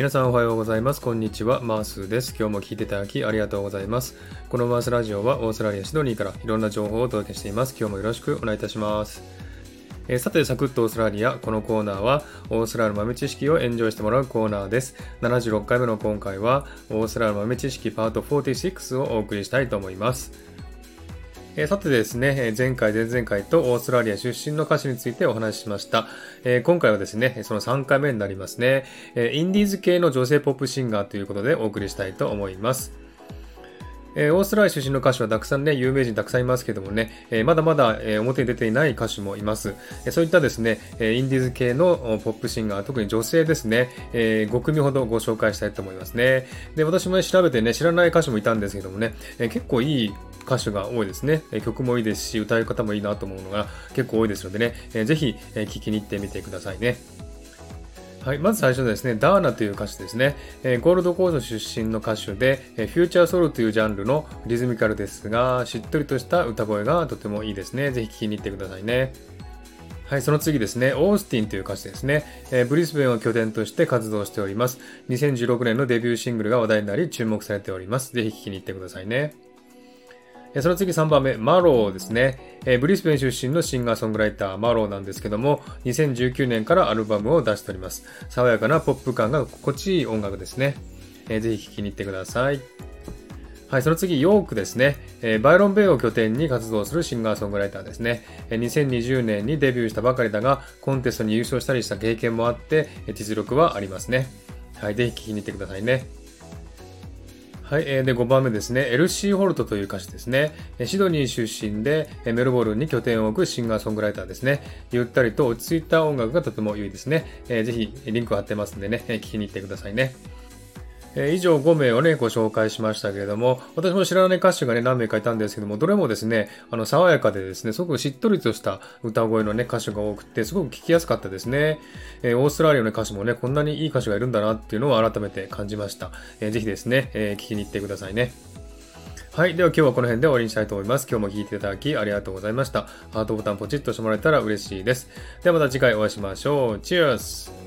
皆さんおはようございます。こんにちは。マースです。今日も聞いていただきありがとうございます。このマースラジオはオーストラリア・シドニーからいろんな情報をお届けしています。今日もよろしくお願いいたします。えー、さて、サクッとオーストラリア。このコーナーは、オーストラリアの豆知識をエンジョイしてもらうコーナーです。76回目の今回は、オーストラリアの豆知識パート46をお送りしたいと思います。えー、さてですね、前回、前々回とオーストラリア出身の歌手についてお話ししました。えー、今回はですね、その3回目になりますね、えー、インディーズ系の女性ポップシンガーということでお送りしたいと思います。えー、オーストラリア出身の歌手はたくさんね、有名人たくさんいますけどもね、えー、まだまだ、えー、表に出ていない歌手もいます。えそういったですね、えインディーズ系のポップシンガー、特に女性ですね、え5組ほどご紹介したいと思いますね。で、私も、ね、調べてね、知らない歌手もいたんですけどもね、え結構いい歌手が多いですね。曲もいいですし、歌い方もいいなと思うのが結構多いですのでね、えー、ぜひ、え聞きに行ってみてくださいね。はい、まず最初ですね、ダーナという歌手ですね。えー、ゴールドコースト出身の歌手で、えー、フューチャーソウルというジャンルのリズミカルですが、しっとりとした歌声がとてもいいですね。ぜひ聴きに行ってくださいね。はい、その次ですね、オースティンという歌手ですね、えー、ブリスベンを拠点として活動しております。2016年のデビューシングルが話題になり注目されております。ぜひ聴きに行ってくださいね。その次3番目、マローですね。ブリスベン出身のシンガーソングライター、マローなんですけども、2019年からアルバムを出しております。爽やかなポップ感が心地いい音楽ですね。ぜひ聴きに行ってください。はい、その次、ヨークですねえ。バイロンベイを拠点に活動するシンガーソングライターですねえ。2020年にデビューしたばかりだが、コンテストに優勝したりした経験もあってえ、実力はありますね。はい、ぜひ聴きに行ってくださいね。はい。で、5番目ですね。エルシー・ホルトという歌手ですね。シドニー出身で、メルボルンに拠点を置くシンガーソングライターですね。ゆったりと落ち着いた音楽がとても良いですね。ぜひ、リンク貼ってますんでね、聞きに行ってくださいね。え以上5名をね、ご紹介しましたけれども、私も知らない歌手がね、何名かいたんですけども、どれもですね、あの、爽やかでですね、すごくしっとりとした歌声のね、歌手が多くて、すごく聴きやすかったですね。えー、オーストラリアの歌手もね、こんなにいい歌手がいるんだなっていうのを改めて感じました。えー、ぜひですね、えー、聞きに行ってくださいね。はい。では今日はこの辺で終わりにしたいと思います。今日も聴いていただきありがとうございました。ハートボタンポチッとしてもらえたら嬉しいです。ではまた次回お会いしましょう。チェアス